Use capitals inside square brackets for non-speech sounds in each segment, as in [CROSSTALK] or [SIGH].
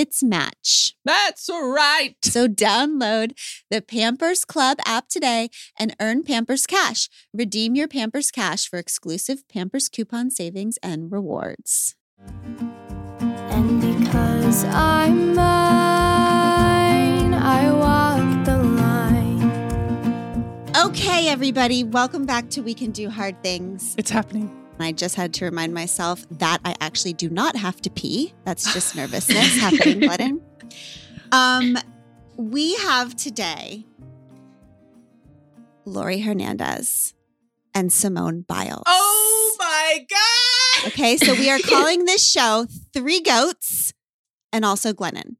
its match. That's right. So download the Pampers Club app today and earn Pampers Cash. Redeem your Pampers Cash for exclusive Pampers coupon savings and rewards. And because I'm mine, I walk the line. Okay, everybody, welcome back to We Can Do Hard Things. It's happening. I just had to remind myself that I actually do not have to pee. That's just [LAUGHS] nervousness happening, [LAUGHS] Glennon. Um, we have today Laurie Hernandez and Simone Biles. Oh my God. Okay, so we are [LAUGHS] calling this show Three Goats and also Glennon.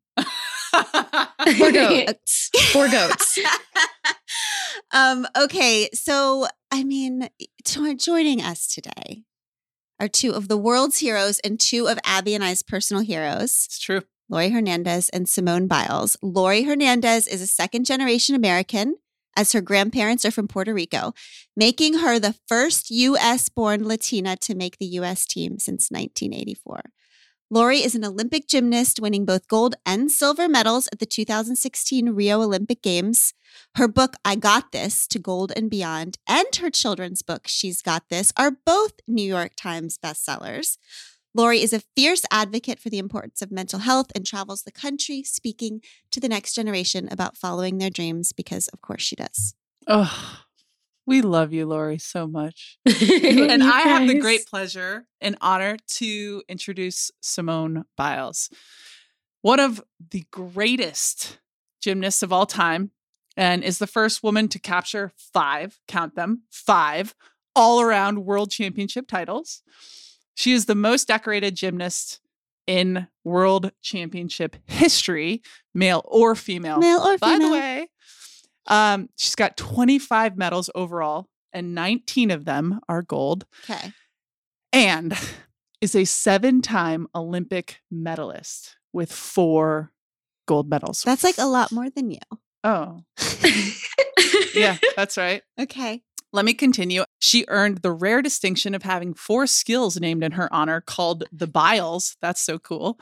Four goats. Four goats. um, okay, so I mean, to- joining us today are two of the world's heroes and two of Abby and I's personal heroes, it's true. Laurie Hernandez and Simone Biles. Laurie Hernandez is a second generation American, as her grandparents are from Puerto Rico, making her the first US born Latina to make the US team since 1984. Laurie is an Olympic gymnast, winning both gold and silver medals at the 2016 Rio Olympic Games. Her book, I Got This to Gold and Beyond, and her children's book, She's Got This, are both New York Times bestsellers. Laurie is a fierce advocate for the importance of mental health and travels the country speaking to the next generation about following their dreams because, of course, she does. Oh, we love you, Laurie, so much. [LAUGHS] and I have the great pleasure and honor to introduce Simone Biles, one of the greatest gymnasts of all time, and is the first woman to capture five, count them, five all around world championship titles. She is the most decorated gymnast in world championship history, male or female. Male or By female? the way, um, she's got 25 medals overall, and 19 of them are gold, Okay. and is a seven time Olympic medalist with four gold medals. That's like a lot more than you. oh, [LAUGHS] [LAUGHS] yeah, that's right. Okay. Let me continue. She earned the rare distinction of having four skills named in her honor called the Biles. That's so cool.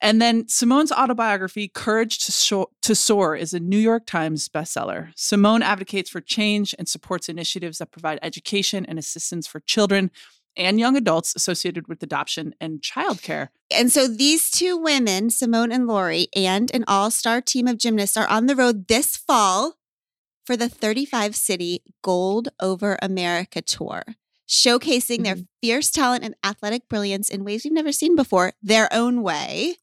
And then Simone's autobiography, Courage to, to Soar, is a New York Times bestseller. Simone advocates for change and supports initiatives that provide education and assistance for children and young adults associated with adoption and childcare. And so these two women, Simone and Laurie, and an all star team of gymnasts are on the road this fall for the 35 city Gold Over America tour, showcasing their fierce talent and athletic brilliance in ways we've never seen before, their own way.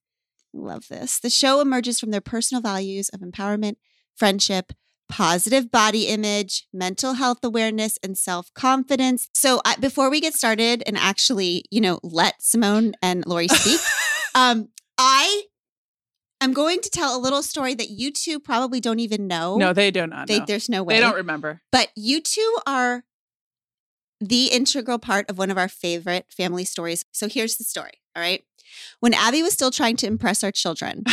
Love this. The show emerges from their personal values of empowerment, friendship, positive body image, mental health awareness, and self confidence. So, I, before we get started and actually, you know, let Simone and Laurie speak, [LAUGHS] um, I am going to tell a little story that you two probably don't even know. No, they do not. They, know. there's no way. They don't remember. But you two are the integral part of one of our favorite family stories. So here's the story. All right. When Abby was still trying to impress our children,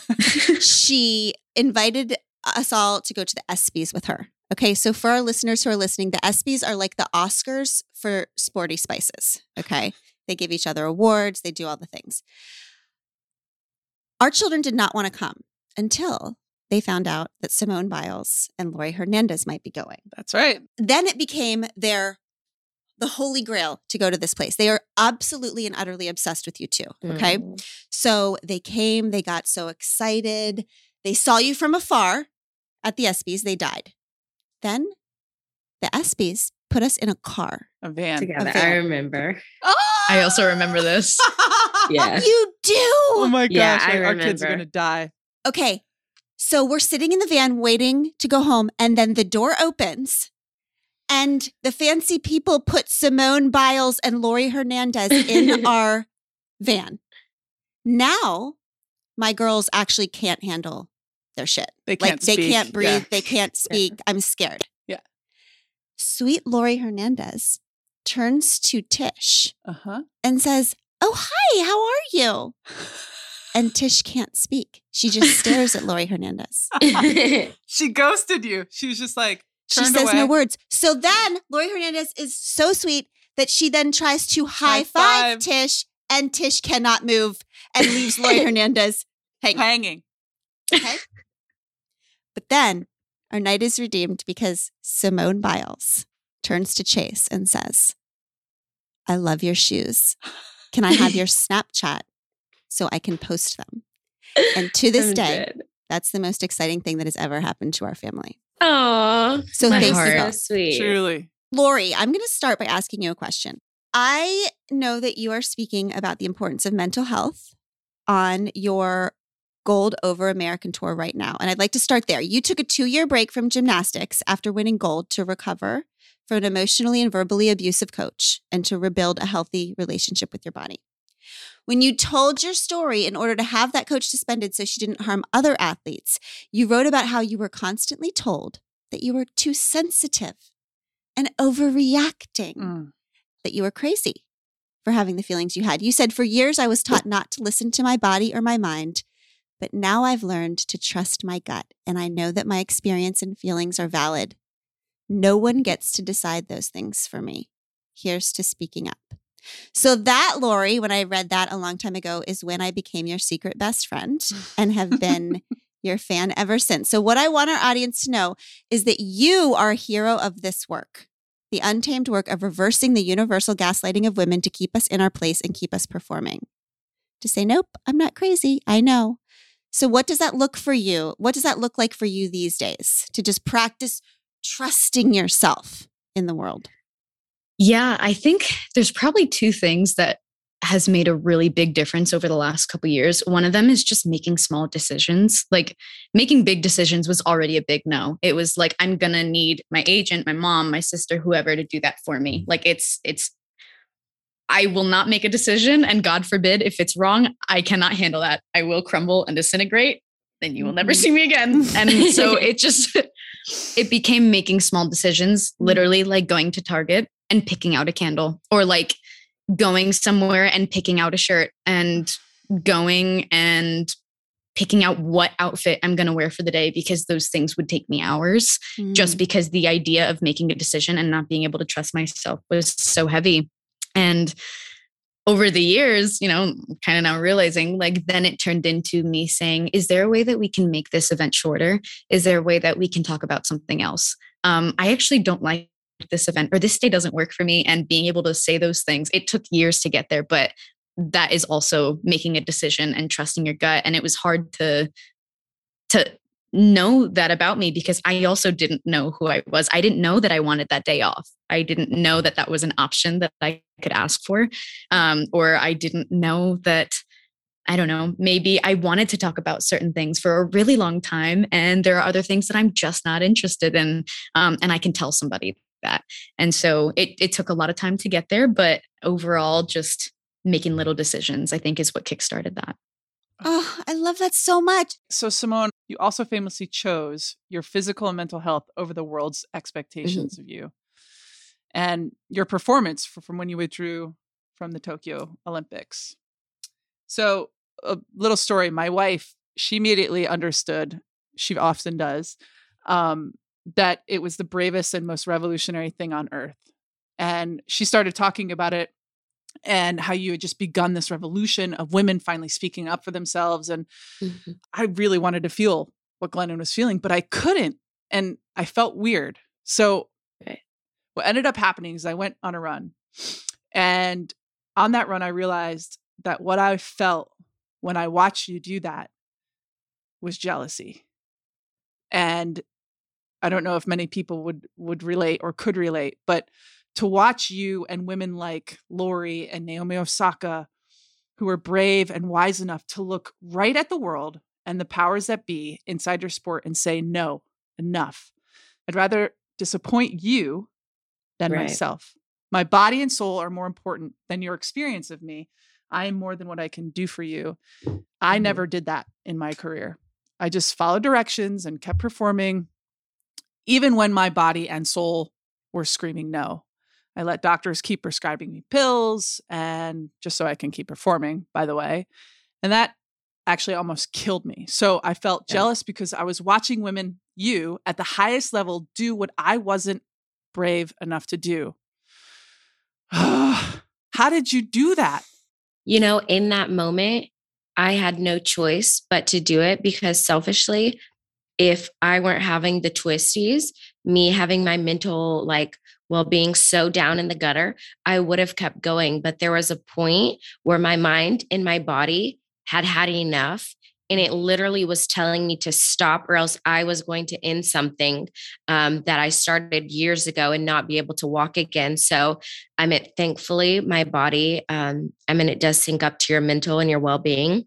[LAUGHS] she invited us all to go to the ESPYs with her. Okay. So for our listeners who are listening, the ESPYs are like the Oscars for sporty spices. Okay. They give each other awards, they do all the things. Our children did not want to come until they found out that Simone Biles and Laurie Hernandez might be going That's right. then it became their the holy grail to go to this place. They are absolutely and utterly obsessed with you too. Okay. Mm. So they came, they got so excited. They saw you from afar at the ESPYs, they died. Then the ESPYs put us in a car. A van. Together. Okay. I remember. I also remember this. [LAUGHS] Yeah. You do. Oh my gosh, Yeah, I our kids are gonna die. Okay. So we're sitting in the van waiting to go home, and then the door opens, and the fancy people put Simone Biles and Laurie Hernandez in [LAUGHS] our van. Now, my girls actually can't handle their shit. They can't like they can't breathe, Yeah. they can't [LAUGHS] speak. I'm scared. Yeah. Sweet Laurie Hernandez turns to Tish Uh-huh. and says, "Oh, hi, how are you?" And Tish can't speak. She just stares at Laurie Hernandez. [LAUGHS] [LAUGHS] She ghosted you. She was just like She says away. no words. So then Laurie Hernandez is so sweet that she then tries to high, High five, five. Tish, and Tish cannot move and leaves Laurie [LAUGHS] Hernandez hanging. hanging. Okay. but then our night is redeemed because Simone Biles turns to Chase and says, I love your shoes. Can I have your [LAUGHS] Snapchat so I can post them? And to this I'm day, dead. that's the most exciting thing that has ever happened to our family. Oh, So My thank heart. you So sweet. Truly. Laurie, I'm going to start by asking you a question. I know that you are speaking about the importance of mental health on your Gold Over American tour right now. And I'd like to start there. You took a two year break from gymnastics after winning gold to recover from an emotionally and verbally abusive coach and to rebuild a healthy relationship with your body. When you told your story in order to have that coach suspended so she didn't harm other athletes, you wrote about how you were constantly told that you were too sensitive and overreacting, Mm. that you were crazy for having the feelings you had. You said, For years, I was taught not to listen to my body or my mind, but now I've learned to trust my gut, and I know that my experience and feelings are valid. No one gets to decide those things for me. Here's to speaking up. So, that, Laurie, when I read that a long time ago, is when I became your secret best friend [SIGHS] and have been your fan ever since. So, what I want our audience to know is that you are a hero of this work the untamed work of reversing the universal gaslighting of women to keep us in our place and keep us performing. To say, nope, I'm not crazy. I know. So, what does that look for you? What does that look like for you these days to just practice trusting yourself in the world? Yeah, I think there's probably two things that has made a really big difference over the last couple years. One of them is just making small decisions. Like making big decisions was already a big no. It was like I'm going to need my agent, my mom, my sister, whoever to do that for me. Like it's it's I will not make a decision and God forbid if it's wrong, I cannot handle that. I will crumble and disintegrate. Then you will never Mhm. see me again. And so it just [LAUGHS] [LAUGHS] it became making small decisions, mm-hmm. literally like going to Target and picking out a candle or like going somewhere and picking out a shirt and going and picking out what outfit I'm going to wear for the day because those things would take me hours just mm. because the idea of making a decision and not being able to trust myself was so heavy. And over the years, you know, kind of now realizing like then it turned into me saying, is there a way that we can make this event shorter? Is there a way that we can talk about something else? Um, I actually don't like this event or this day doesn't work for me. And being able to say those things, it took years to get there, but that is also making a decision and trusting your gut. And it was hard to to know that about me because I also didn't know who I was. I didn't know that I wanted that day off. I didn't know that that was an option that I could ask for. Um, or I didn't know that, I don't know, maybe I wanted to talk about certain things for a really long time. And there are other things that I'm just not interested in. Um, and I can tell somebody that. And so it, it took a lot of time to get there. But overall, just making little decisions, I think, is what kickstarted that. Oh, I love that so much. So, Simone, you also famously chose your physical and mental health over the world's expectations of you and your performance from when you withdrew from the Tokyo Olympics. So, a little story my wife, she immediately understood, she often does, um, that it was the bravest and most revolutionary thing on earth. And she started talking about it and how you had just begun this revolution of women finally speaking up for themselves and Mhm. I really wanted to feel what Glennon was feeling, but I couldn't. And I felt weird. So Right. what ended up happening is I went on a run. And on that run, I realized that what I felt when I watched you do that was jealousy. And I don't know if many people would would relate or could relate, but to watch you and women like Laurie and Naomi Osaka, who are brave and wise enough to look right at the world and the powers that be inside your sport and say, no, enough. I'd rather disappoint you than Right. myself. My body and soul are more important than your experience of me. I am more than what I can do for you. I Mhm. never did that in my career. I just followed directions and kept performing, even when my body and soul were screaming no. I let doctors keep prescribing me pills and just so I can keep performing, by the way. And that actually almost killed me. So I felt Yeah. jealous because I was watching women, you at the highest level, do what I wasn't brave enough to do. [SIGHS] How did you do that? You know, in that moment, I had no choice but to do it because selfishly, if I weren't having the twisties, me having my mental like well being so down in the gutter, I would have kept going. But there was a point where my mind and my body had had enough. And it literally was telling me to stop, or else I was going to end something um, that I started years ago and not be able to walk again. So, I mean, thankfully, my body, um, I mean, it does sync up to your mental and your well being.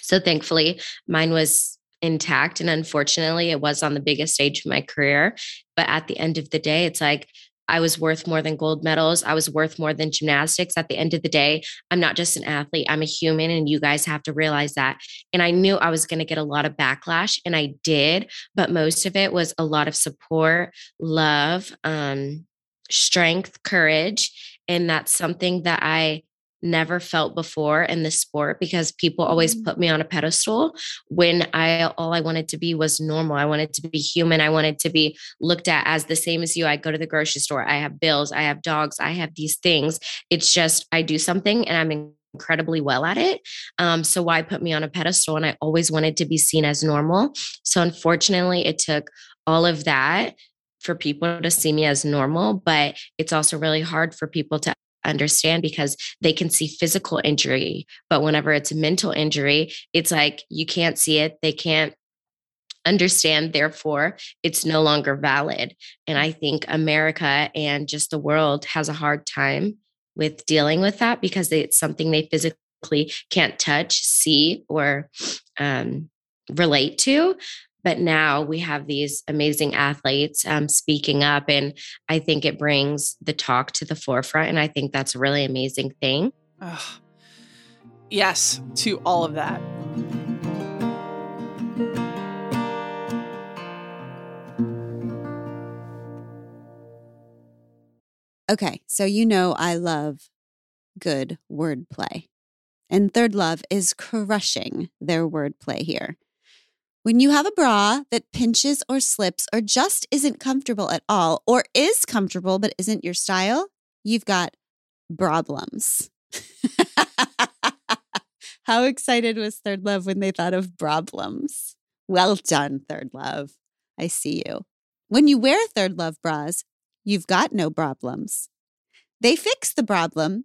So, thankfully, mine was intact. And unfortunately, it was on the biggest stage of my career. But at the end of the day, it's like, I was worth more than gold medals. I was worth more than gymnastics. At the end of the day, I'm not just an athlete, I'm a human, and you guys have to realize that. And I knew I was going to get a lot of backlash, and I did, but most of it was a lot of support, love, um, strength, courage. And that's something that I never felt before in the sport because people always Mm. put me on a pedestal when I all I wanted to be was normal. I wanted to be human. I wanted to be looked at as the same as you. I go to the grocery store. I have bills. I have dogs. I have these things. It's just I do something and I'm incredibly well at it. Um, so why put me on a pedestal? And I always wanted to be seen as normal. So unfortunately, it took all of that for people to see me as normal, but it's also really hard for people to understand because they can see physical injury but whenever it's mental injury it's like you can't see it they can't understand therefore it's no longer valid. And i think america and just the world has a hard time with dealing with that because it's something they physically can't touch see or um, relate to but now we have these amazing athletes um, speaking up and i think it brings the talk to the forefront and i think that's a really amazing thing Ugh. Yes, to all of that. Okay, so you know I love good wordplay. And Third Love is crushing their wordplay here. When you have a bra that pinches or slips or just isn't comfortable at all, or is comfortable but isn't your style, you've got problems. [LAUGHS] How excited was Third Love when they thought of problems? Well done, Third Love. I see you. When you wear Third Love bras, you've got no problems. They fix the problem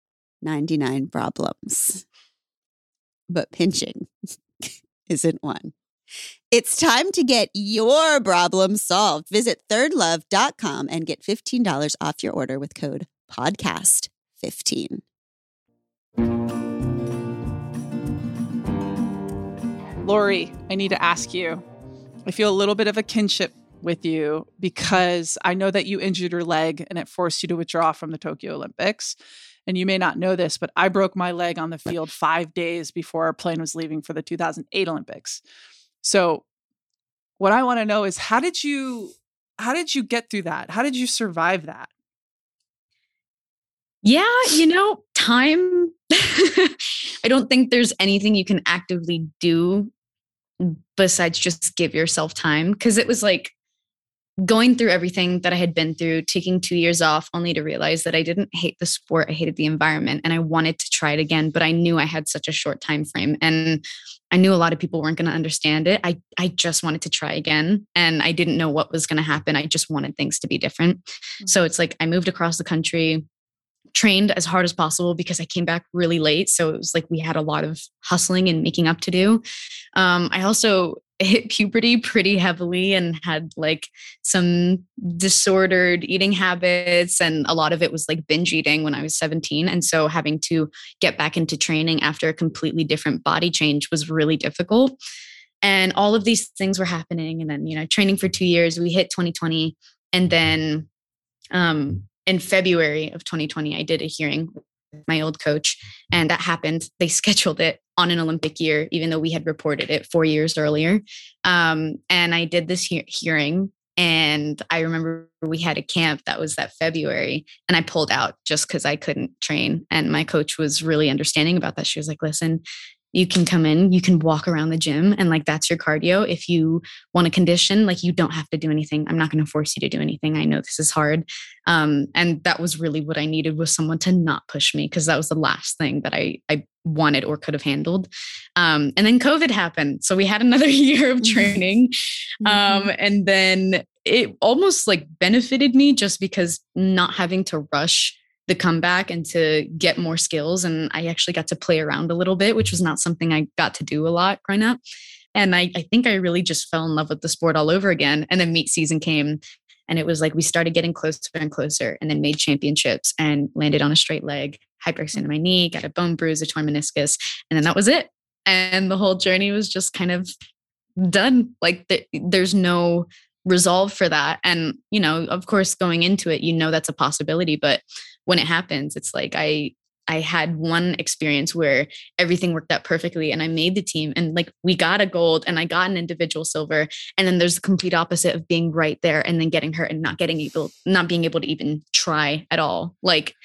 99 problems, but pinching [LAUGHS] isn't one. It's time to get your problem solved. Visit thirdlove.com and get $15 off your order with code podcast15. Laurie, I need to ask you. I feel a little bit of a kinship with you because I know that you injured your leg and it forced you to withdraw from the Tokyo Olympics. And you may not know this, but I broke my leg on the field five days before our plane was leaving for the 2008 Olympics. So, what I want to know is how did you how did you get through that? How did you survive that? Yeah, you know, time. I don't think there's anything you can actively do besides just give yourself time because it was like going through everything that I had been through, taking two years off, only to realize that I didn't hate the sport. I hated the environment and I wanted to try it again, but I knew I had such a short time frame. And I knew a lot of people weren't going to understand it. I, I just wanted to try again. And I didn't know what was going to happen. I just wanted things to be different. Mm-hmm. So it's like I moved across the country, trained as hard as possible because I came back really late. So it was like we had a lot of hustling and making up to do. Um, I also hit puberty pretty heavily and had like some disordered eating habits and a lot of it was like binge eating when I was 17 and so having to get back into training after a completely different body change was really difficult. And all of these things were happening and then you know training for 2 years we hit 2020 and then um in February of 2020 I did a hearing with my old coach and that happened. They [LAUGHS] scheduled it on an olympic year even though we had reported it four years earlier um, and i did this he- hearing and i remember we had a camp that was that february and i pulled out just because i couldn't train and my coach was really understanding about that she was like listen you can come in, you can walk around the gym and like that's your cardio. If you want to condition, like you don't have to do anything. I'm not going to force you to do anything. I know this is hard. Um, and that was really what I needed was someone to not push me because that was the last thing that I I wanted or could have handled. Um, and then COVID happened. So we had another [LAUGHS] year of mm-hmm. training. Um, mm-hmm. and then it almost like benefited me just because not having to rush the comeback and to get more skills. And I actually got to play around a little bit, which was not something I got to do a lot growing up. And I, I think I really just fell in love with the sport all over again. And then meet season came and it was like we started getting closer and closer and then made championships and landed on a straight leg, hyperextended my knee, got a bone bruise, a torn meniscus. And then that was it. And the whole journey was just kind of done. Like th- there's no resolve for that. And, you know, of course, going into it, you know that's a possibility. But when it happens, it's like I I had one experience where everything worked out perfectly and I made the team and like we got a gold and I got an individual silver. And then there's the complete opposite of being right there and then getting hurt and not getting able, not being able to even try at all. Like,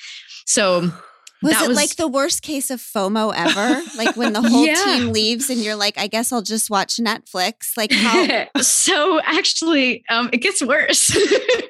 so [SIGHS] [SIGHS] was that it was, like the worst case of FOMO ever? [LAUGHS] like when the whole yeah. team leaves and you're like, I guess I'll just watch Netflix. Like how? [LAUGHS] so actually, um, it gets worse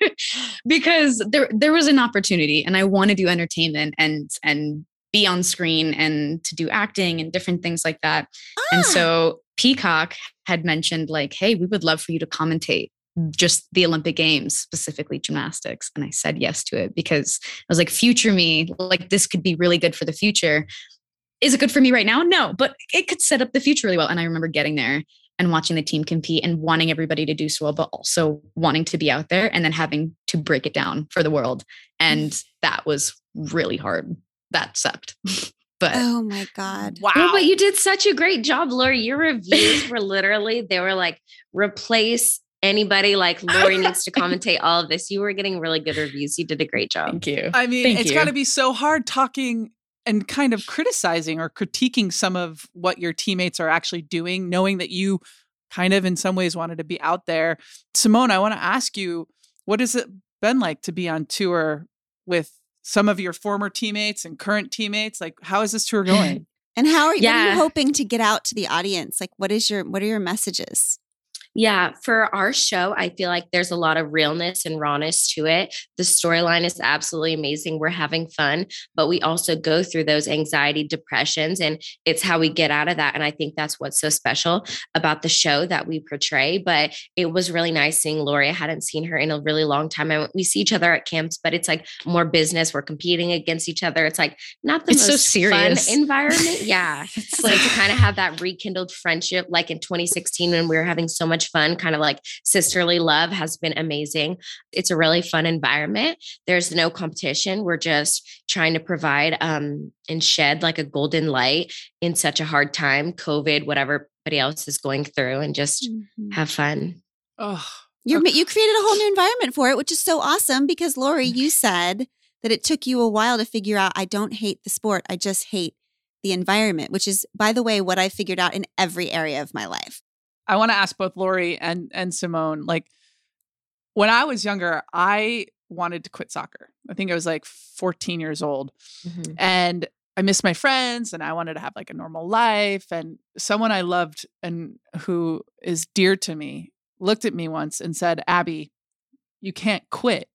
[LAUGHS] because there there was an opportunity, and I want to do entertainment and and be on screen and to do acting and different things like that. Ah. And so Peacock had mentioned like, hey, we would love for you to commentate just the Olympic Games, specifically gymnastics. And I said yes to it because I was like, future me, like this could be really good for the future. Is it good for me right now? No, but it could set up the future really well. And I remember getting there and watching the team compete and wanting everybody to do so well, but also wanting to be out there and then having to break it down for the world. And mm. that was really hard. That sucked. [LAUGHS] but oh my god wow well, but you did such a great job laurie your reviews were literally they were like replace anybody like Laurie [LAUGHS] needs to commentate all of this. You were getting really good reviews. You did a great job. Thank you. I mean, Thank it's got to be so hard talking and kind of criticizing or critiquing some of what your teammates are actually doing, knowing that you kind of in some ways wanted to be out there. Simone, I want to ask you, what has it been like to be on tour with some of your former teammates and current teammates? Like, how is this tour [LAUGHS] going? and how are, yeah. are you hoping to get out to the audience? Like, what is your what are your messages? Yeah, for our show, I feel like there's a lot of realness and rawness to it. The storyline is absolutely amazing. We're having fun, but we also go through those anxiety, depressions, and it's how we get out of that. And I think that's what's so special about the show that we portray. But it was really nice seeing Laurie. I hadn't seen her in a really long time. I, we see each other at camps, but it's like more business. We're competing against each other. It's like not the it's most so serious. fun environment. Yeah. [LAUGHS] it's like to kind of have that rekindled friendship, like in 2016 when we were having so much fun, kind of like sisterly love has been amazing. It's a really fun environment. There's no competition. We're just trying to provide um, and shed like a golden light in such a hard time, COVID, whatever everybody else is going through, and just mm-hmm. have fun. Oh, you okay. you created a whole new environment for it, which is so awesome because Laurie, you said that it took you a while to figure out I don't hate the sport, I just hate the environment, which is by the way what I figured out in every area of my life. I want to ask both Laurie and and Simone. Like when I was younger, I wanted to quit soccer. I think I was like 14 years old, mm-hmm. and I missed my friends, and I wanted to have like a normal life. And someone I loved and who is dear to me looked at me once and said, "Abby, You can't quit.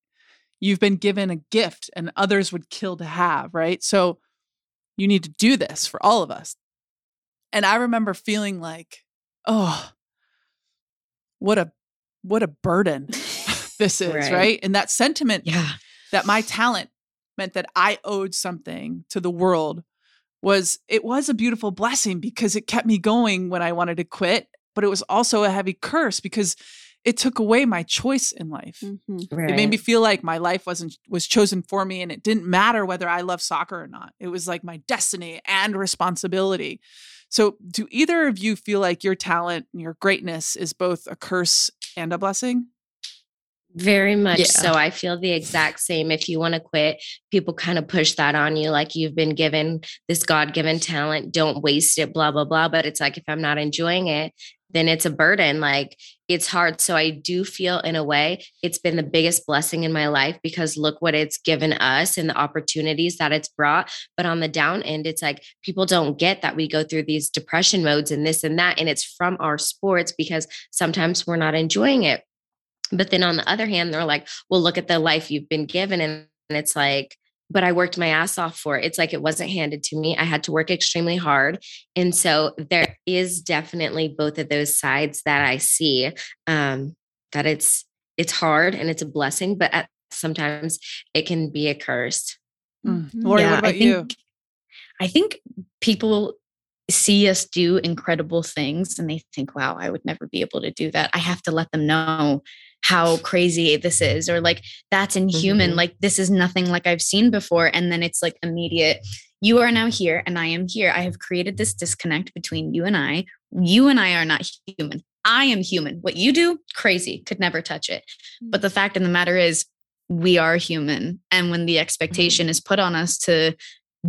You've been given a gift and others would kill to have, right? So you need to do this for all of us. And I remember feeling like, oh, what a what a burden [LAUGHS] this [LAUGHS] is, Right. right? And that sentiment Yeah. that my talent meant that I owed something to the world was it was a beautiful blessing because it kept me going when I wanted to quit, but it was also a heavy curse because it took away my choice in life. Mhm. It made me feel like my life wasn't was chosen for me and it didn't matter whether I love soccer or not. It was like my destiny and responsibility. So, do either of you feel like your talent and your greatness is both a curse and a blessing? Very much Yeah. so. I feel the exact same. If you want to quit, people kind of push that on you like you've been given this God given talent, don't waste it, blah, blah, blah. But it's like, if I'm not enjoying it, then it's a burden. Like it's hard. So I do feel, in a way, it's been the biggest blessing in my life because look what it's given us and the opportunities that it's brought. But on the down end, it's like people don't get that we go through these depression modes and this and that. And it's from our sports because sometimes we're not enjoying it. But then on the other hand, they're like, well, look at the life you've been given. And it's like, but I worked my ass off for it. It's like it wasn't handed to me. I had to work extremely hard. And so there is definitely both of those sides that I see. Um, that it's it's hard and it's a blessing, but at, sometimes it can be a curse. Mm. Mhm. Laurie, Yeah, what about I you? think, I think people see us do incredible things and they think, wow, I would never be able to do that. I have to let them know how crazy this is, or like, that's inhuman. Mhm. Like, this is nothing like I've seen before. And then it's like immediate. You are now here and I am here. I have created this disconnect between you and I. You and I are not human. I am human. What you do, crazy, could never touch it. But the fact of the matter is, we are human. And when the expectation is put on us to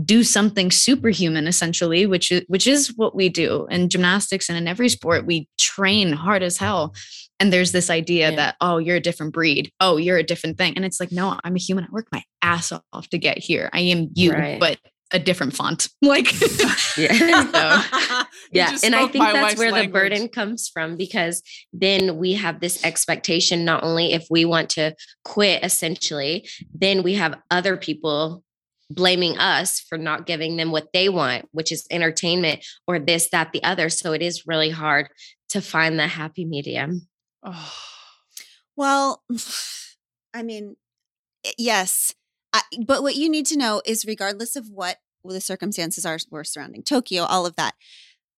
do something superhuman, essentially, which is, which is what we do in gymnastics and in every sport, we train hard as hell. And there's this idea Yeah. that, oh, you're a different breed. Oh, you're a different thing. And it's like, no, I'm a human. I work my ass off to get here. I am you, Right. but a different font. [LAUGHS] Like, [LAUGHS] Yeah. [LAUGHS] You yeah and i think that's where the burden comes from because then we have this expectation not only if we want to quit essentially then we have other people blaming us for not giving them what they want which is entertainment or this that the other so it is really hard to find the happy medium Oh, Well, [SIGHS] I mean, yes. I, but what you need to know is regardless of what the circumstances are were surrounding Tokyo, all of that.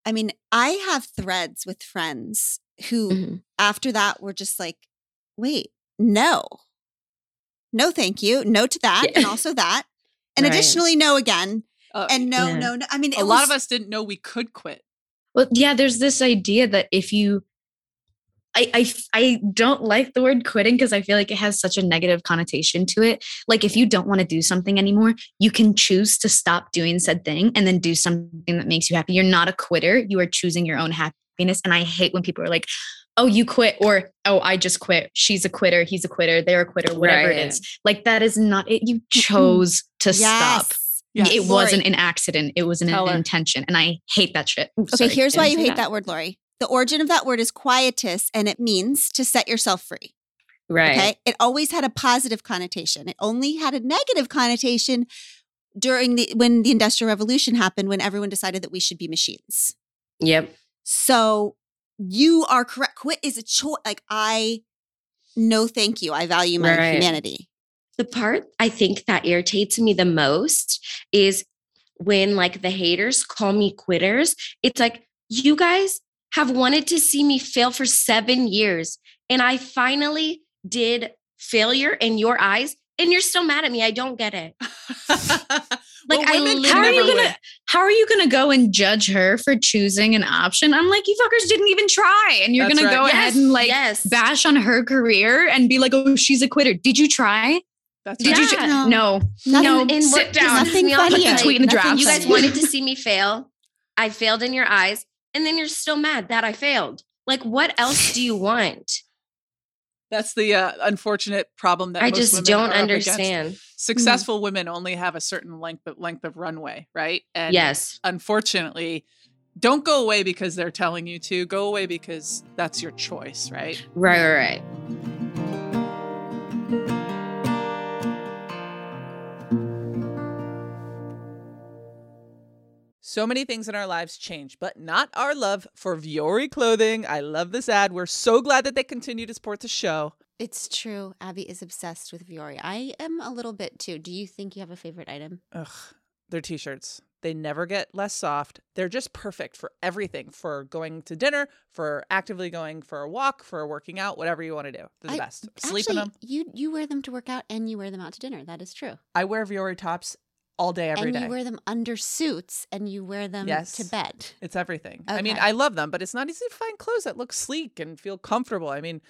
I mean, I have threads with friends who Mhm. after that were just like, wait, no. No, thank you. No to that. And also that. [LAUGHS] And Right. additionally, no again. uh, And no, Yeah. no, no. I mean, it a lot of us didn't know we could quit. Well, yeah, there's this idea that if you, I, I, I don't like the word quitting because I feel like it has such a negative connotation to it. Like if you don't want to do something anymore, you can choose to stop doing said thing and then do something that makes you happy. You're not a quitter. You are choosing your own happiness. And I hate when people are like, "Oh, you quit," or "Oh, I just quit." She's a quitter. He's a quitter. They're a quitter. Whatever Right. it is. Like that is not it. You mm-hmm. chose to stop. Yes. Yes. It wasn't an accident. It was an Tell her. intention, and I hate that shit. Ooh, Okay, sorry. here's why you hate that. that word, Laurie. The origin of that word is quietus, and it means to set yourself free. right Okay. It always had a positive connotation. It only had a negative connotation during the when the Industrial Revolution happened, when everyone decided that we should be machines. yep So you are correct. Quit is a choice. Like I no thank you. I value my Right. humanity. the part I think that irritates me the most is when like the haters call me quitters. It's like you guys have wanted to see me fail for 7 years and I finally did failure in your eyes and you're still mad at me. I don't get it. [LAUGHS] Like, I women literally- How are you gonna win. how are you gonna go and judge her for choosing an option? I'm like, you fuckers didn't even try. And you're That's gonna right. go ahead and like yes. bash on her career and be like, oh, she's a quitter. Did you try? That's Did right. you try? No. No. Nothing- no. and, and sit down. Nothing funny is, here. like, Tweet in the Nothing draft. you guys wanted to see me fail. I failed in your eyes, and then you're still mad that I failed. Like, what else do you want? That's the uh, unfortunate problem that I just don't are up against. understand. Successful women only have a certain length of length of runway, right? And Yes. unfortunately, don't go away because they're telling you to. Go away because that's your choice, right? Right, right, right. So many things in our lives change, but not our love for Vuori clothing. I love this ad. We're so glad that they continue to support the show. It's true. Abby is obsessed with Vuori. I am a little bit too. Do you think you have a favorite item? Ugh, they're t-shirts. They never get less soft. They're just perfect for everything for going to dinner, for actively going for a walk, for working out, whatever you want to do. They're the I- best. Sleep in them. You you wear them to work out and you wear them out to dinner. That is true. I wear Vuori tops all day, every and day. you wear them under suits and you wear them Yes. to bed. It's everything. I mean, I love them, but it's not easy to find clothes that look sleek and feel comfortable. I mean,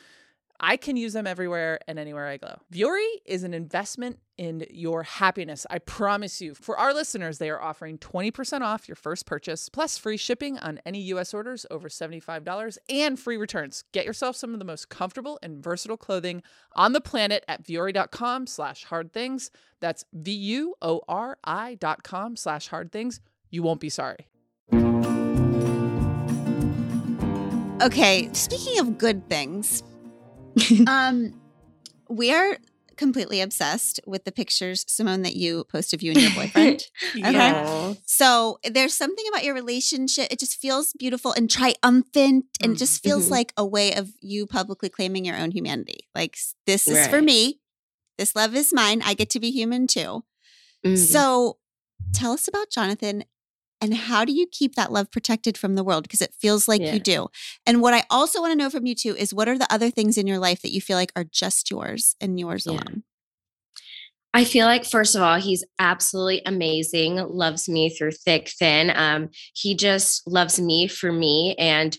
I can use them everywhere and anywhere I go. Vuori is an investment in your happiness. I promise you. For our listeners, they are offering 20% off your first purchase, plus free shipping on any US orders over $75 and free returns. Get yourself some of the most comfortable and versatile clothing on the planet at vuori.com slash hard things. That's V-U-O-R-I dot com slash hard things. You won't be sorry. Okay, speaking of good things, [LAUGHS] um, we are completely obsessed with the pictures, Simone, that you post of you and your boyfriend. [LAUGHS] Okay. Aw. So there's something about your relationship. It just feels beautiful and triumphant, and it just feels Mhm. like a way of you publicly claiming your own humanity. Like this is for me. This love is mine. I get to be human too. Mhm. So tell us about Jonathan and how do you keep that love protected from the world? Because it feels like Yeah. you do. And what I also want to know from you too is what are the other things in your life that you feel like are just yours and yours Yeah. alone? I feel like first of all, he's absolutely amazing. Loves me through thick, thin. Um, he just loves me for me and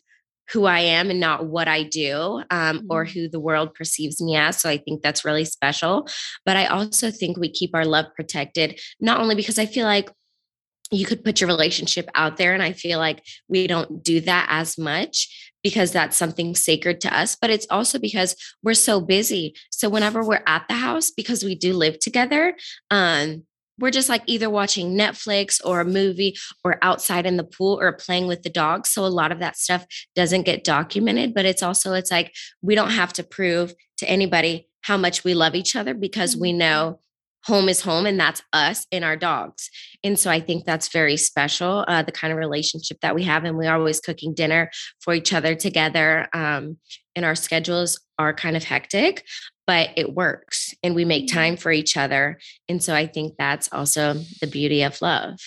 who I am and not what I do um, or who the world perceives me as. So I think that's really special. But I also think we keep our love protected, not only because I feel like you could put your relationship out there, and I feel like we don't do that as much because that's something sacred to us, but it's also because we're so busy. So whenever we're at the house, because we do live together, um, we're just like either watching Netflix or a movie or outside in the pool or playing with the dogs. So a lot of that stuff doesn't get documented, but it's also it's like we don't have to prove to anybody how much we love each other because we know home is home and that's us and our dogs. And so I think that's very special, uh, the kind of relationship that we have. And we're always cooking dinner for each other together. Um, and our schedules are kind of hectic, but it works and we make time for each other. And so I think that's also the beauty of love.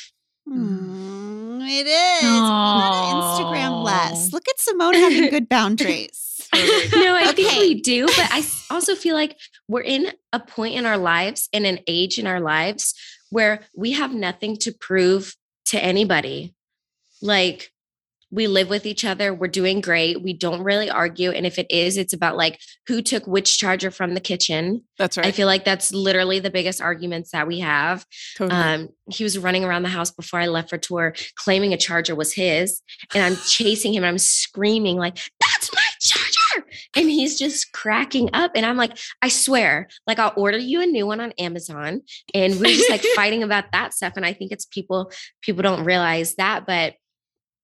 Mm, it is. Not Instagram less. Look at Simone having [LAUGHS] good boundaries. no, I think we do, but i also feel like we're in a point in our lives, in an age in our lives where we have nothing to prove to anybody. Like we live with each other, we're doing great, we don't really argue. And if it is, it's about like who took which charger from the kitchen. That's right. I feel like that's literally the biggest arguments that we have. totally. Um, he was running around the house before I left for tour, claiming a charger was his, and I'm chasing him. I'm screaming like, "That's my charger!" And he's just cracking up. And I'm like, "I swear, like I'll order you a new one on Amazon." And we're just like [LAUGHS] fighting about that stuff. And I think it's people people don't realize that, but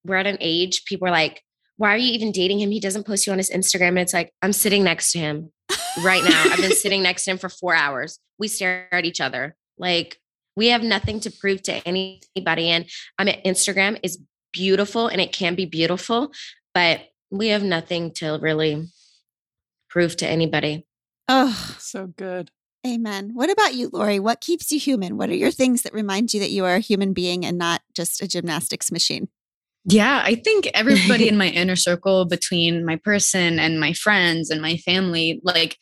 we're at an age. People are like, "Why are you even dating him? He doesn't post you on his Instagram." And it's like, I'm sitting next to him right now. I've been sitting next to him for four hours. We stare at each other. Like we have nothing to prove to anybody. And I mean, Instagram is beautiful and it can be beautiful, but we have nothing to really prove to anybody. Oh, so good. amen. What about you, Laurie? What keeps you human? What are your things that remind you that you are a human being and not just a gymnastics machine? Yeah, I think everybody [LAUGHS] in my inner circle between my person and my friends and my family, like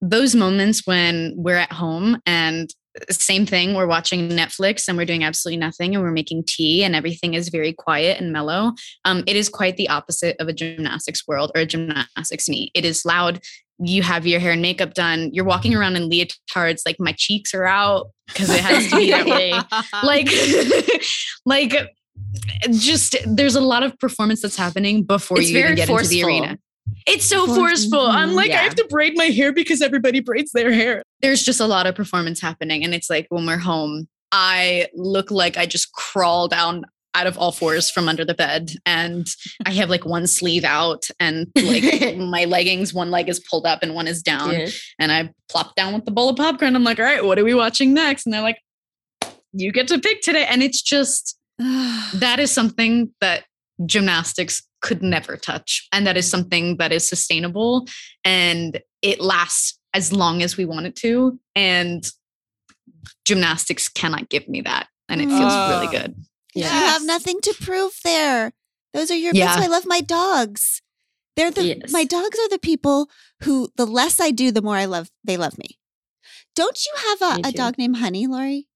those moments when we're at home and same thing, we're watching Netflix and we're doing absolutely nothing and we're making tea and everything is very quiet and mellow. Um, it is quite the opposite of a gymnastics world or a gymnastics meet. It is loud. You have your hair and makeup done. You're walking around in leotards, like my cheeks are out because it has to be that way [LAUGHS] like [LAUGHS] like just there's a lot of performance that's happening before It's you even get into the arena it's so forceful i'm mhm. like i have to braid my hair because everybody braids their hair there's just a lot of performance happening and it's like when we're home i look like i just crawl down out of all fours from under the bed and i have like one sleeve out and like [LAUGHS] my leggings one leg is pulled up and one is down Yeah. and I plop down with the bowl of popcorn. I'm like, all right, what are we watching next? And they're like, you get to pick today. And it's just, [SIGHS] that is something that gymnastics could never touch. And that is something that is sustainable and it lasts as long as we want it to. And gymnastics cannot give me that. And it feels Oh. really ah. good. You have nothing to prove there. Those are your. Yeah. That's why I love my dogs. They're the Yes. my dogs are the people who the less I do, the more I love. They love me. Don't you have a, a dog named Honey, Laurie?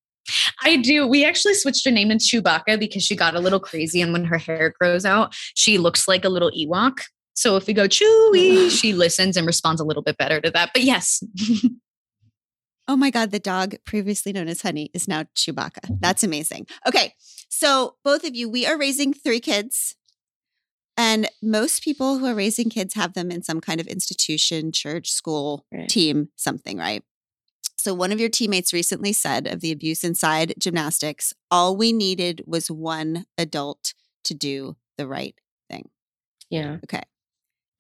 I do. We actually switched her name to Chewbacca because she got a little crazy. And when her hair grows out, she looks like a little Ewok. So if we go Chewy, she listens and responds a little bit better to that. But yes, [LAUGHS] Oh my God, the dog previously known as Honey is now Chewbacca. That's amazing. Okay, so both of you, we are raising three kids. And most people who are raising kids have them in some kind of institution, church, school, Right. team, something, right? So one of your teammates recently said of the abuse inside gymnastics, all we needed was one adult to do the right thing. Yeah. Okay.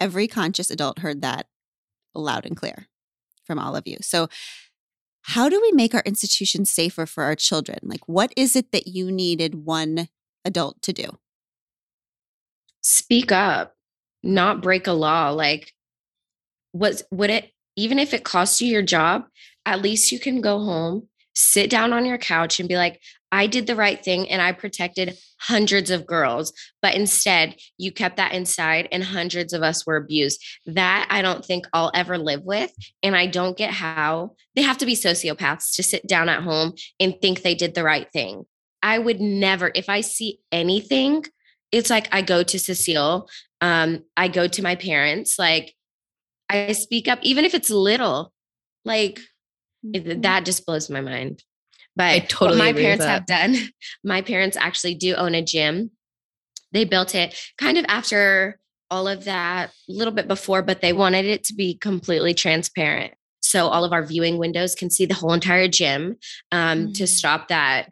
Every conscious adult heard that loud and clear from all of you. So, how do we make our institutions safer for our children? Like, what is it that you needed one adult to do? speak up, not break a law. Like, was would it even if it costs you your job? At least you can go home, sit down on your couch, and be like, "I did the right thing, and I protected hundreds of girls." But instead, you kept that inside, and hundreds of us were abused. That I don't think I'll ever live with, and I don't get how they have to be sociopaths to sit down at home and think they did the right thing. I would never, if I see anything it's like I go to Cecile, um, I go to my parents, like I speak up, even if it's little, like it- that just blows my mind. But totally what my parents have done, [LAUGHS] my parents actually do own a gym. They built it kind of after all of that, a little bit before, but they wanted it to be completely transparent. So all of our viewing windows can see the whole entire gym um, to Mm. stop that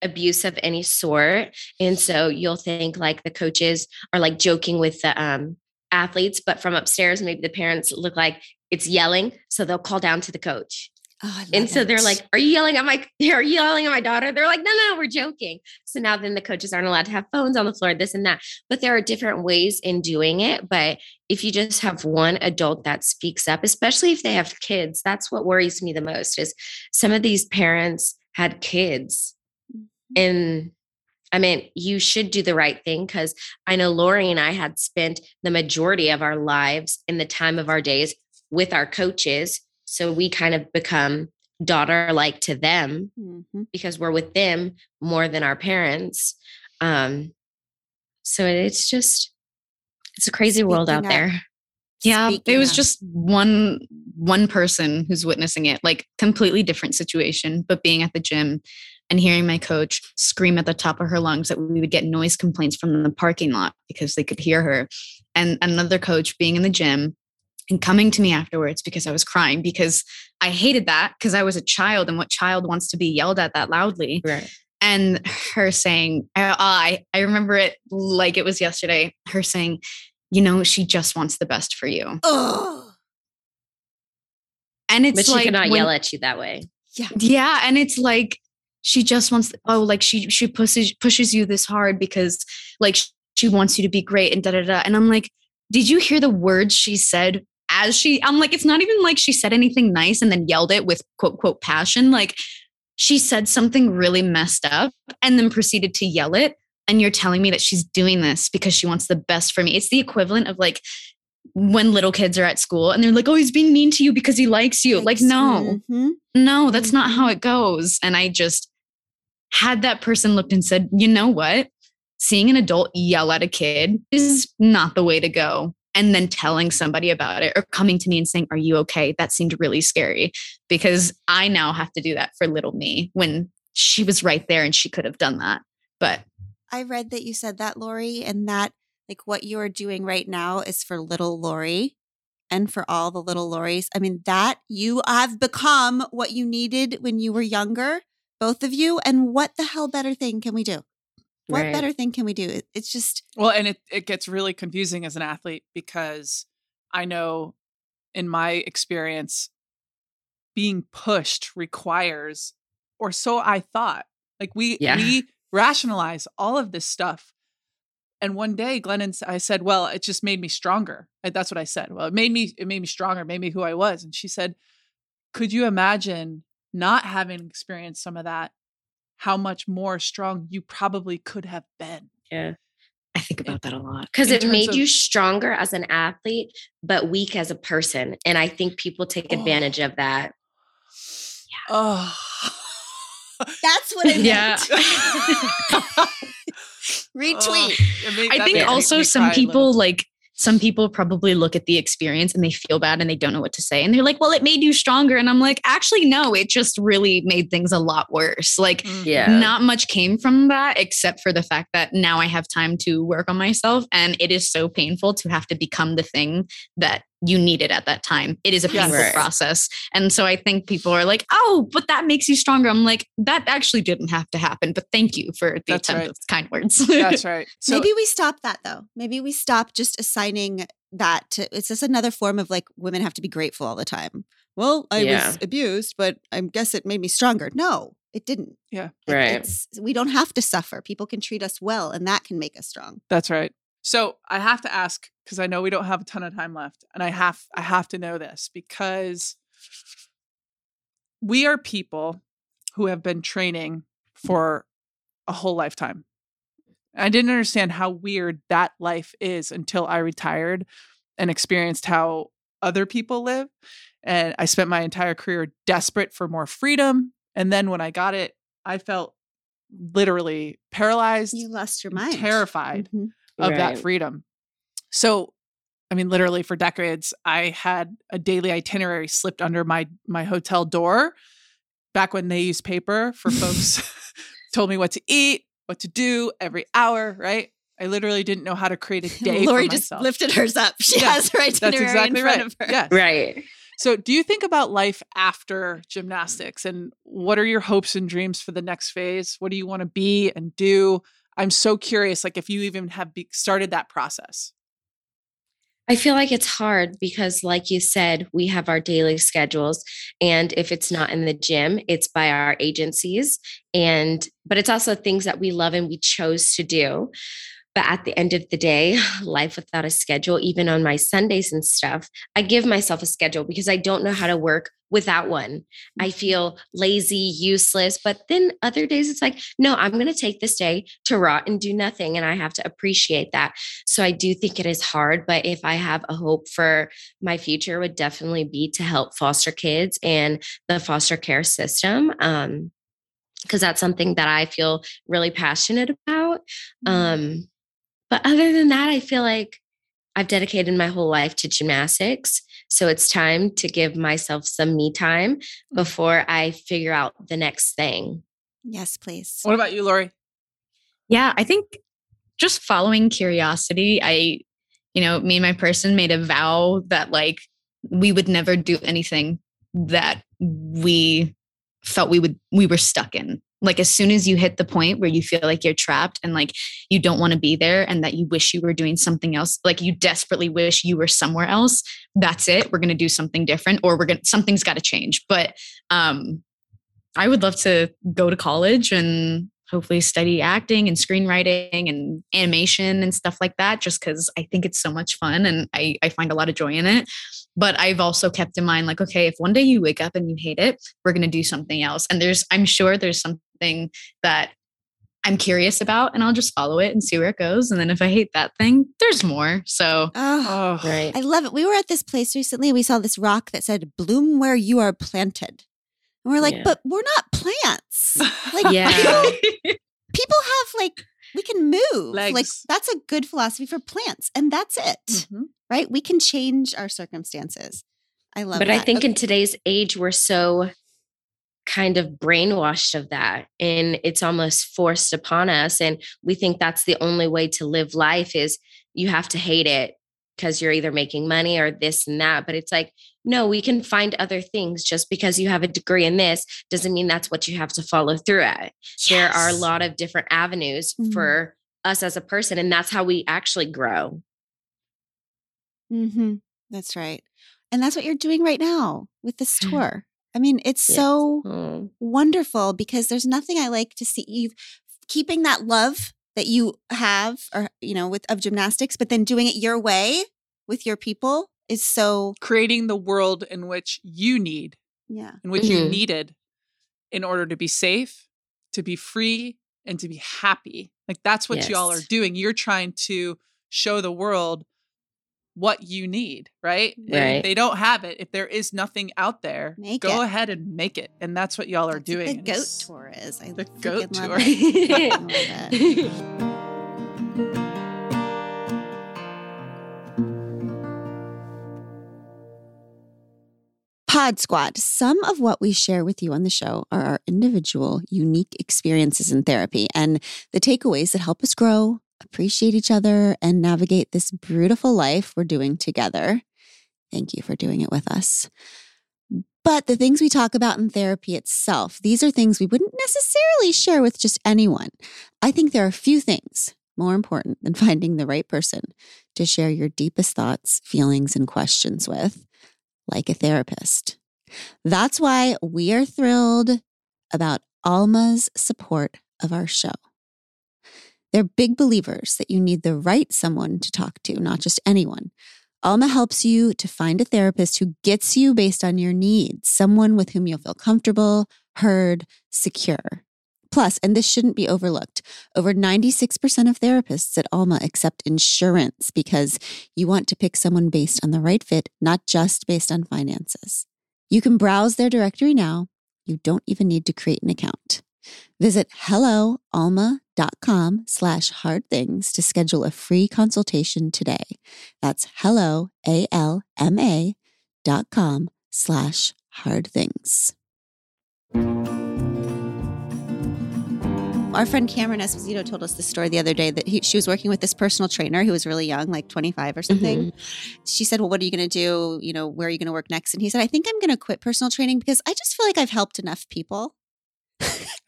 abuse of any sort. And so you'll think like the coaches are like joking with the um, athletes, but from upstairs, maybe the parents look like it's yelling. So they'll call down to the coach. Oh, And so they're like, Are you yelling at my [LAUGHS] are you yelling at my daughter? They're like, No, no, we're joking. So now then the coaches aren't allowed to have phones on the floor, this and that. But there are different ways in doing it. But if you just have one adult that speaks up, especially if they have kids, that's what worries me the most is some of these parents had kids. And I mean, you should do the right thing because I know Laurie and I had spent the majority of our lives in the time of our days with our coaches. So we kind of become daughter like to them Mhm. because we're with them more than our parents. Um, so it's just, it's a crazy world out Speaking up. there. yeah, Speaking it was just one one person who's witnessing it, like completely different situation, but being at the gym and hearing my coach scream at the top of her lungs that we would get noise complaints from the parking lot because they could hear her. And another coach being in the gym and coming to me afterwards because I was crying because I hated that because I was a child and what child wants to be yelled at that loudly Right. and her saying I, ah, I i remember it like it was yesterday her saying you know she just wants the best for you Oh, and it's But she like cannot when- yell at you that way. yeah. yeah and it's like she just wants oh like she she pushes pushes you this hard because like she wants you to be great and da da da and i'm like did you hear the words she said as she i'm like it's not even like she said anything nice and then yelled it with quote quote passion like she said something really messed up and then proceeded to yell it and you're telling me that she's doing this because she wants the best for me it's the equivalent of like when little kids are at school and they're like oh he's being mean to you because he likes you like no Mhm. no, that's not how it goes. And I just had that person looked and said, you know what? Seeing an adult yell at a kid is not the way to go. And then telling somebody about it or coming to me and saying, Are you okay? That seemed really scary because I now have to do that for little me when she was right there and she could have done that. But I read that you said that, Laurie, and that like what you are doing right now is for little Laurie and for all the little Lauries. I mean, that you have become what you needed when you were younger, both of you. And what the hell better thing can we do? What Right. better thing can we do? It- It's just, Well, and it, it gets really confusing as an athlete because I know in my experience, being pushed requires, or so I thought. Like we Yeah. we rationalize all of this stuff. And one day, Glennon, I said, "Well, it just made me stronger." That's what I said. Well, it made me it made me stronger, made me who I was. And she said, "Could you imagine not having experienced some of that? How much more strong you probably could have been?" Yeah. I think about that a lot. Because it made of- you stronger as an athlete, but weak as a person. And I think people take Oh. advantage of that. Oh. That's what I meant. Yeah. [LAUGHS] [LAUGHS] Retweet. Oh, it made- I think also some people like some people probably look at the experience and they feel bad and they don't know what to say. And they're like, well, it made you stronger. And I'm like, actually, no, it just really made things a lot worse. Like, Mm. Yeah. not much came from that except for the fact that now I have time to work on myself. And it is so painful to have to become the thing that you need it at that time. It is a painful Right. process. And so I think people are like, oh, but that makes you stronger. I'm like, that actually didn't have to happen. But thank you for the That's attempt right. of kind words. That's [LAUGHS] right. So Maybe we stop that though. Maybe we stop just assigning that to it's just another form of like women have to be grateful all the time. Well, I Yeah. was abused, but I guess it made me stronger. No, it didn't. Yeah. It- Right. It's, we don't have to suffer. People can treat us well, and that can make us strong. That's right. So I have to ask because I know we don't have a ton of time left, and I have I have to know this because we are people who have been training for a whole lifetime. I didn't understand how weird that life is until I retired and experienced how other people live. And I spent my entire career desperate for more freedom. And then when I got it, I felt literally paralyzed, You lost your mind. terrified Mhm. Of that freedom. So, I mean, literally for decades, I had a daily itinerary slipped under my my hotel door. Back when they used paper for [LAUGHS] folks, [LAUGHS] told me what to eat, what to do every hour. Right? I literally didn't know how to create a [LAUGHS] day Laurie for just myself. lifted hers up. She Yeah, has her That's itinerary exactly in front right. of her. Yes. Right. So, do you think about life after gymnastics and what are your hopes and dreams for the next phase? What do you want to be and do? I'm so curious, like if you even have started that process. I feel like it's hard because, like you said, we have our daily schedules. And if it's not in the gym, it's by our agencies. And, but it's also things that we love and we chose to do. But at the end of the day, [SIGHS] life without a schedule, even on my Sundays and stuff, I give myself a schedule because I don't know how to work without one. I feel lazy, useless. But then other days, it's like, no, I'm going to take this day to rot and do nothing. And I have to appreciate that. So I do think it is hard, but if I have a hope for my future, would definitely be to help foster kids and the foster care system. Um, because that's something that I feel really passionate about. Um, but other than that, I feel like I've dedicated my whole life to gymnastics. So it's time to give myself some me time mm. before I figure out the next thing. Yes, please. What about you, Laurie? Yeah, I think just following curiosity. I, you know, me and my person made a vow that like we would never do anything that we felt we would we were stuck in. Like as soon as you hit the point where you feel like you're trapped and like you don't want to be there and that you wish you were doing something else, like you desperately wish you were somewhere else, that's it. We're going to do something different or we're going to something's got to change. But um I would love to go to college and hopefully study acting and screenwriting and animation and stuff like that, just because I think it's so much fun and I, I find a lot of joy in it. But I've also kept in mind, like, okay, if one day you wake up and you hate it, we're going to do something else. And there's, I'm sure there's something that I'm curious about and I'll just follow it and see where it goes. And then if I hate that thing, there's more. So Oh, Oh, Right. I love it. We were at this place recently. We saw this rock that said "Bloom where you are planted," and we're like, Yeah. "But we're not plants. Like, Yeah. people, [LAUGHS] people have like we can move. Like that's a good philosophy for plants, and that's it, Mhm. right? We can change our circumstances. I love. but I think Okay. in today's age, we're so kind of brainwashed of that and it's almost forced upon us and we think that's the only way to live life is you have to hate it because you're either making money or this and that but it's like no we can find other things just because you have a degree in this doesn't mean that's what you have to follow through at there are a lot of different avenues Mhm. for us as a person and that's how we actually grow Mhm. That's right. And that's what you're doing right now with this Mm. tour. I mean, it's Yes. so Oh, wonderful because there's nothing I like to see. You've keeping that love that you have or you know with of gymnastics but then doing it your way with your people is so Creating the world in which you need, yeah in which you Mhm. needed in order to be safe, to be free, and to be happy. Like that's what y'all are doing. You're trying to show the world what you need, right? Right. If they don't have it, if there is nothing out there, Make go it. ahead and make it. And that's what y'all are That's what doing. the goat tour is I the goat tour. I love it. Pod Squad. Some of what we share with you on the show are our individual, unique experiences in therapy and the takeaways that help us grow, appreciate each other, and navigate this beautiful life we're doing together. Thank you for doing it with us. But the things we talk about in therapy itself, these are things we wouldn't necessarily share with just anyone. I think there are few things more important than [LAUGHS] finding the right person to share your deepest thoughts, feelings, and questions with, like a therapist. That's why we are thrilled about Alma's support of our show. They're big believers that you need the right someone to talk to, not just anyone. Alma helps you to find a therapist who gets you based on your needs, someone with whom you'll feel comfortable, heard, secure. Plus, and this shouldn't be overlooked, over 96% of therapists at Alma accept insurance because you want to pick someone based on the right fit, not just based on finances. You can browse their directory now. You don't even need to create an account. Visit helloalma.com slash hard things to schedule a free consultation today. That's hello, A-L-M-A dot com slash hard things. Our friend Cameron Esposito told us this story the other day that he, she was working with this personal trainer who was really young, like 25 or something. Mm-hmm. She said, Well, what are you going to do? You know, where are you going to work next? And he said, I think I'm going to quit personal training because I just feel like I've helped enough people.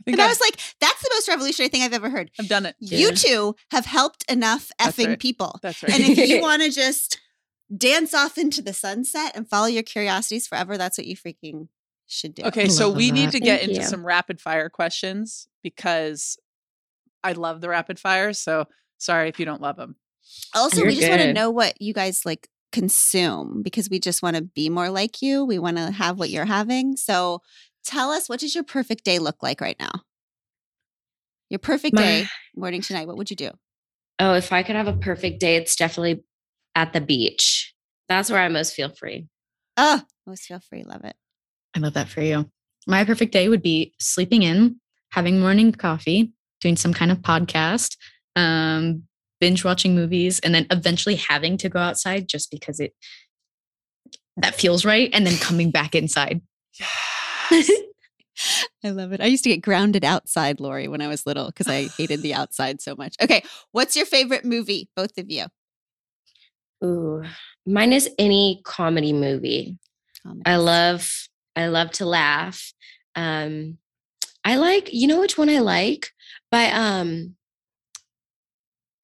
I And I was like, That's the most revolutionary thing I've ever heard. I've done it. You Yeah. two have helped enough That's effing right. people. That's right. And if you [LAUGHS] want to just dance off into the sunset and follow your curiosities forever, that's what you freaking should do. Okay, so Love we need to get Thank into you. some rapid fire questions because I love the rapid fire. So sorry if you don't love them. Also, You're we just want to know what you guys like consume because we just want to be more like you. We want to have what you're having. So tell us what does your perfect day look like right now? Your perfect My- day, morning to night. What would you do? Oh, if I could have a perfect day, it's definitely at the beach. That's where I most feel free. Oh, most feel free. Love it. I love that for you. My perfect day would be sleeping in, having morning coffee, doing some kind of podcast, um, binge watching movies, and then eventually having to go outside just because it that feels right, and then coming back inside. [SIGHS] Yes. [LAUGHS] I love it. I used to get grounded outside, Laurie, when I was little because I hated the [LAUGHS] outside so much. Okay. What's your favorite movie, both of you? Ooh, mine is any comedy movie. I love I love to laugh. Um I like, you know which one I like? By um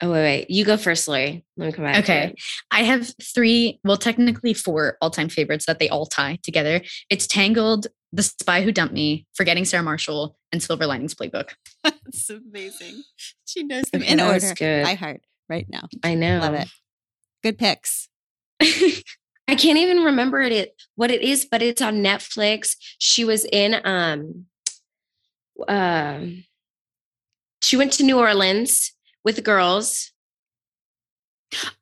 Oh wait, wait. You go first, Laurie. Let me come back. Okay. it. I have three, well, technically four all time favorites that they all tie together. It's Tangled, The Spy Who Dumped Me, Forgetting Sarah Marshall, and Silver Linings Playbook. [LAUGHS] That's amazing. She knows them in order good. by heart right now. I know. Love it. Good picks. [LAUGHS] I can't even remember it what it is, but it's on Netflix. She was in um um she went to New Orleans with the girls.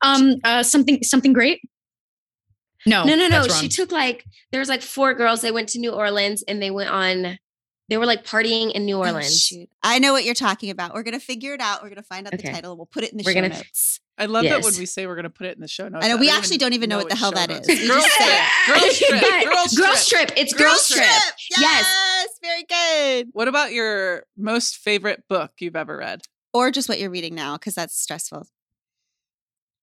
Um, uh, something, something great. No, no, no, no. Oh, She took like there was like four girls. They went to New Orleans and they went on. They were like partying in New Oh, Orleans. shoot. I know what you're talking about. We're gonna figure it out. We're gonna find out the Okay. title. We'll put it in the We're show gonna notes. I love that when we say we're going to put it in the show notes. I know, we don't actually don't even know what the hell show that notes is. We Girls just trip. Girls [LAUGHS] trip. But Girls girls trip. trip. It's girls, trip. Yes. Yes. Very good. What about your most favorite book you've ever read? Or just what you're reading now, because that's stressful.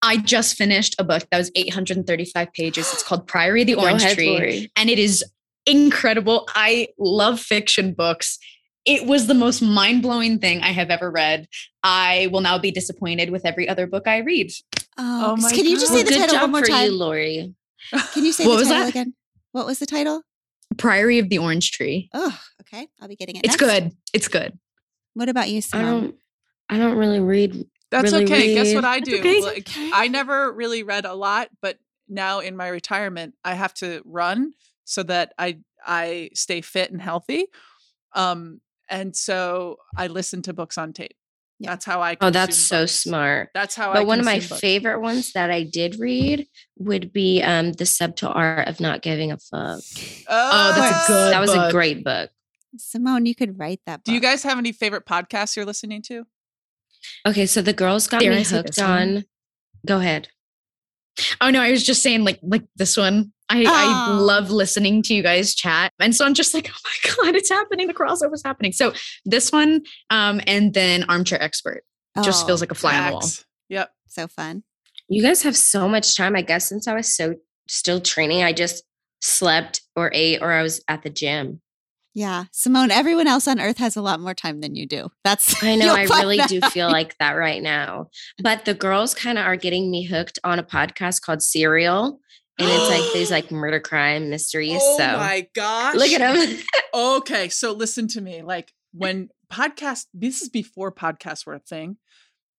I just finished a book that was 835 pages. It's called Priory of the [GASPS] Orange ahead, Tree. Laurie. and it is incredible. I love fiction books. It was the most mind blowing thing I have ever read. I will now be disappointed with every other book I read. Oh, Oh my can you just God. say the Good title one more time? you, Laurie. Can you [LAUGHS] say What the was title that? again? What was the title? Priory of the Orange Tree. Oh, okay. I'll be getting it. It's next. good. It's good. What about you, I Simone? Don't. I don't really read. That's really okay. Guess what I do? okay. Like, I never really read a lot, but now in my retirement, I have to run so that I I stay fit and healthy. Um, and so I listen to books on tape. Yeah. That's how I. Oh, that's consume so smart. That's how I. But one of my books. favorite ones that I did read would be um The Subtle Art of Not Giving a Fuck. Oh, that's a good That was a great book. Simone, you could write that. Book. Do you guys have any favorite podcasts you're listening to? Okay, so the girls got Dare me hooked this one? on. Go ahead. Oh no, I was just saying like like this one. I, I Oh. love listening to you guys chat. And so I'm just like, [LAUGHS] oh my God, it's happening. The crossover's happening. So this one, um, and then armchair expert just Oh, feels like a fly on the wall. Yep. so fun. You guys have so much time. I guess since I was so still training, I just slept or ate or I was at the gym. Yeah, Simone. Everyone else on Earth has a lot more time than you do. That's I know I really do out. feel [LAUGHS] like that right now. But the girls kind of are getting me hooked on a podcast called Serial. And it's like these like [GASPS] murder crime mysteries. Oh so my gosh! look at them. [LAUGHS] Okay, so listen to me. Like when podcast, this is before podcasts were a thing.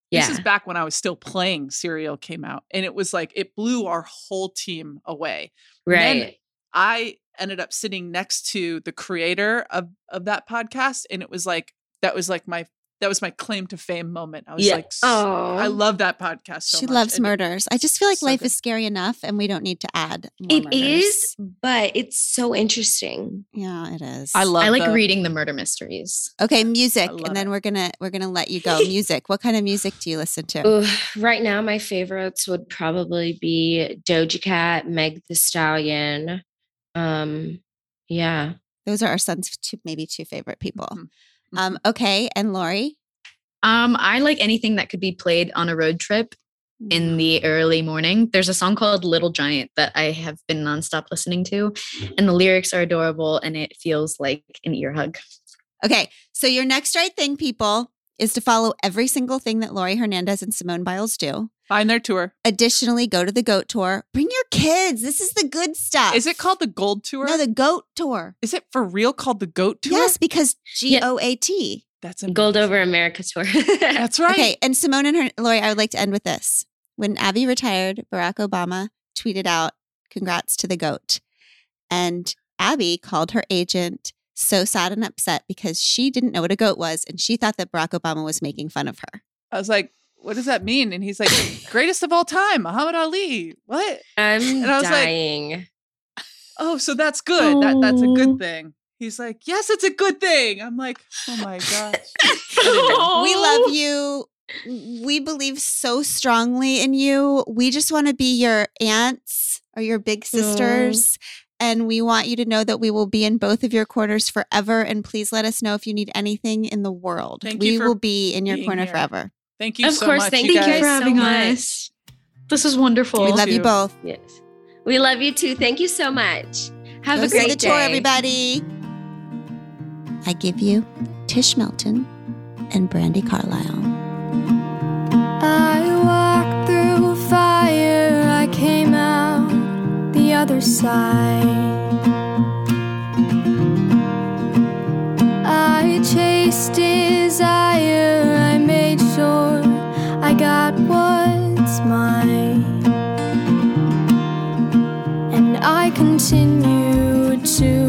yeah. This is back when I was still playing. Serial came out, and it was like it blew our whole team away. right. I ended up sitting next to the creator of of that podcast, and it was like that was like my that was my claim to fame moment. I was Yeah. like, Oh. I love that podcast. So she much. loves And it- murders. I just feel like so life good. is scary enough, and we don't need to add. More It murders. is, but it's so interesting. Yeah, it is. I love. I like the- reading the murder mysteries. Okay, music, and then it. we're gonna we're gonna let you go. [LAUGHS] music. What kind of music do you listen to? Ooh, right now, my favorites would probably be Doja Cat, Meg Thee Stallion. Um, yeah. Those are our son's two, maybe two favorite people. Mhm. Um, okay, and Laurie. Um, I like anything that could be played on a road trip in the early morning. There's a song called Little Giant that I have been nonstop listening to, and the lyrics are adorable and it feels like an ear hug. Okay, so your next right thing, people, is to follow every single thing that Laurie Hernandez and Simone Biles do. Find their tour. Additionally, go to the Goat Tour. Bring your kids. This is the good stuff. Is it called the Gold Tour? No, the Goat Tour. is it for real called the Goat Tour? Yes, because G O A T. Yeah. O A T. That's Gold. Over America tour. [LAUGHS] That's right. Okay, and Simone and her Laurie, I would like to end with this. When Abby retired, Barack Obama tweeted out, "Congrats to the goat," and Abby called her agent so sad and upset because she didn't know what a goat was, and she thought that Barack Obama was making fun of her. I was like, what does that mean? And he's like, greatest of all time, Muhammad Ali. What? I'm And I was like, dying. Oh, so that's good. That that's a Oh. good thing. He's like, yes, it's a good thing. I'm like, oh my gosh. [LAUGHS] We love you. We believe so strongly in you. We just want to be your aunts or your big sisters. And we want you to know that we will be in both of your corners forever. And please let us know if you need anything in the world. Thank we you for will be in your corner here. forever. Thank you Of so course, much. thank you you guys. guys for having much. us. This is wonderful. we love you too. both. Yes. We love you too. Thank you so much. Have Go a see great the day. tour, everybody. I give you Tish Melton and Brandi Carlile. Other side. I chased desire, I made sure I got what's mine. And I continue to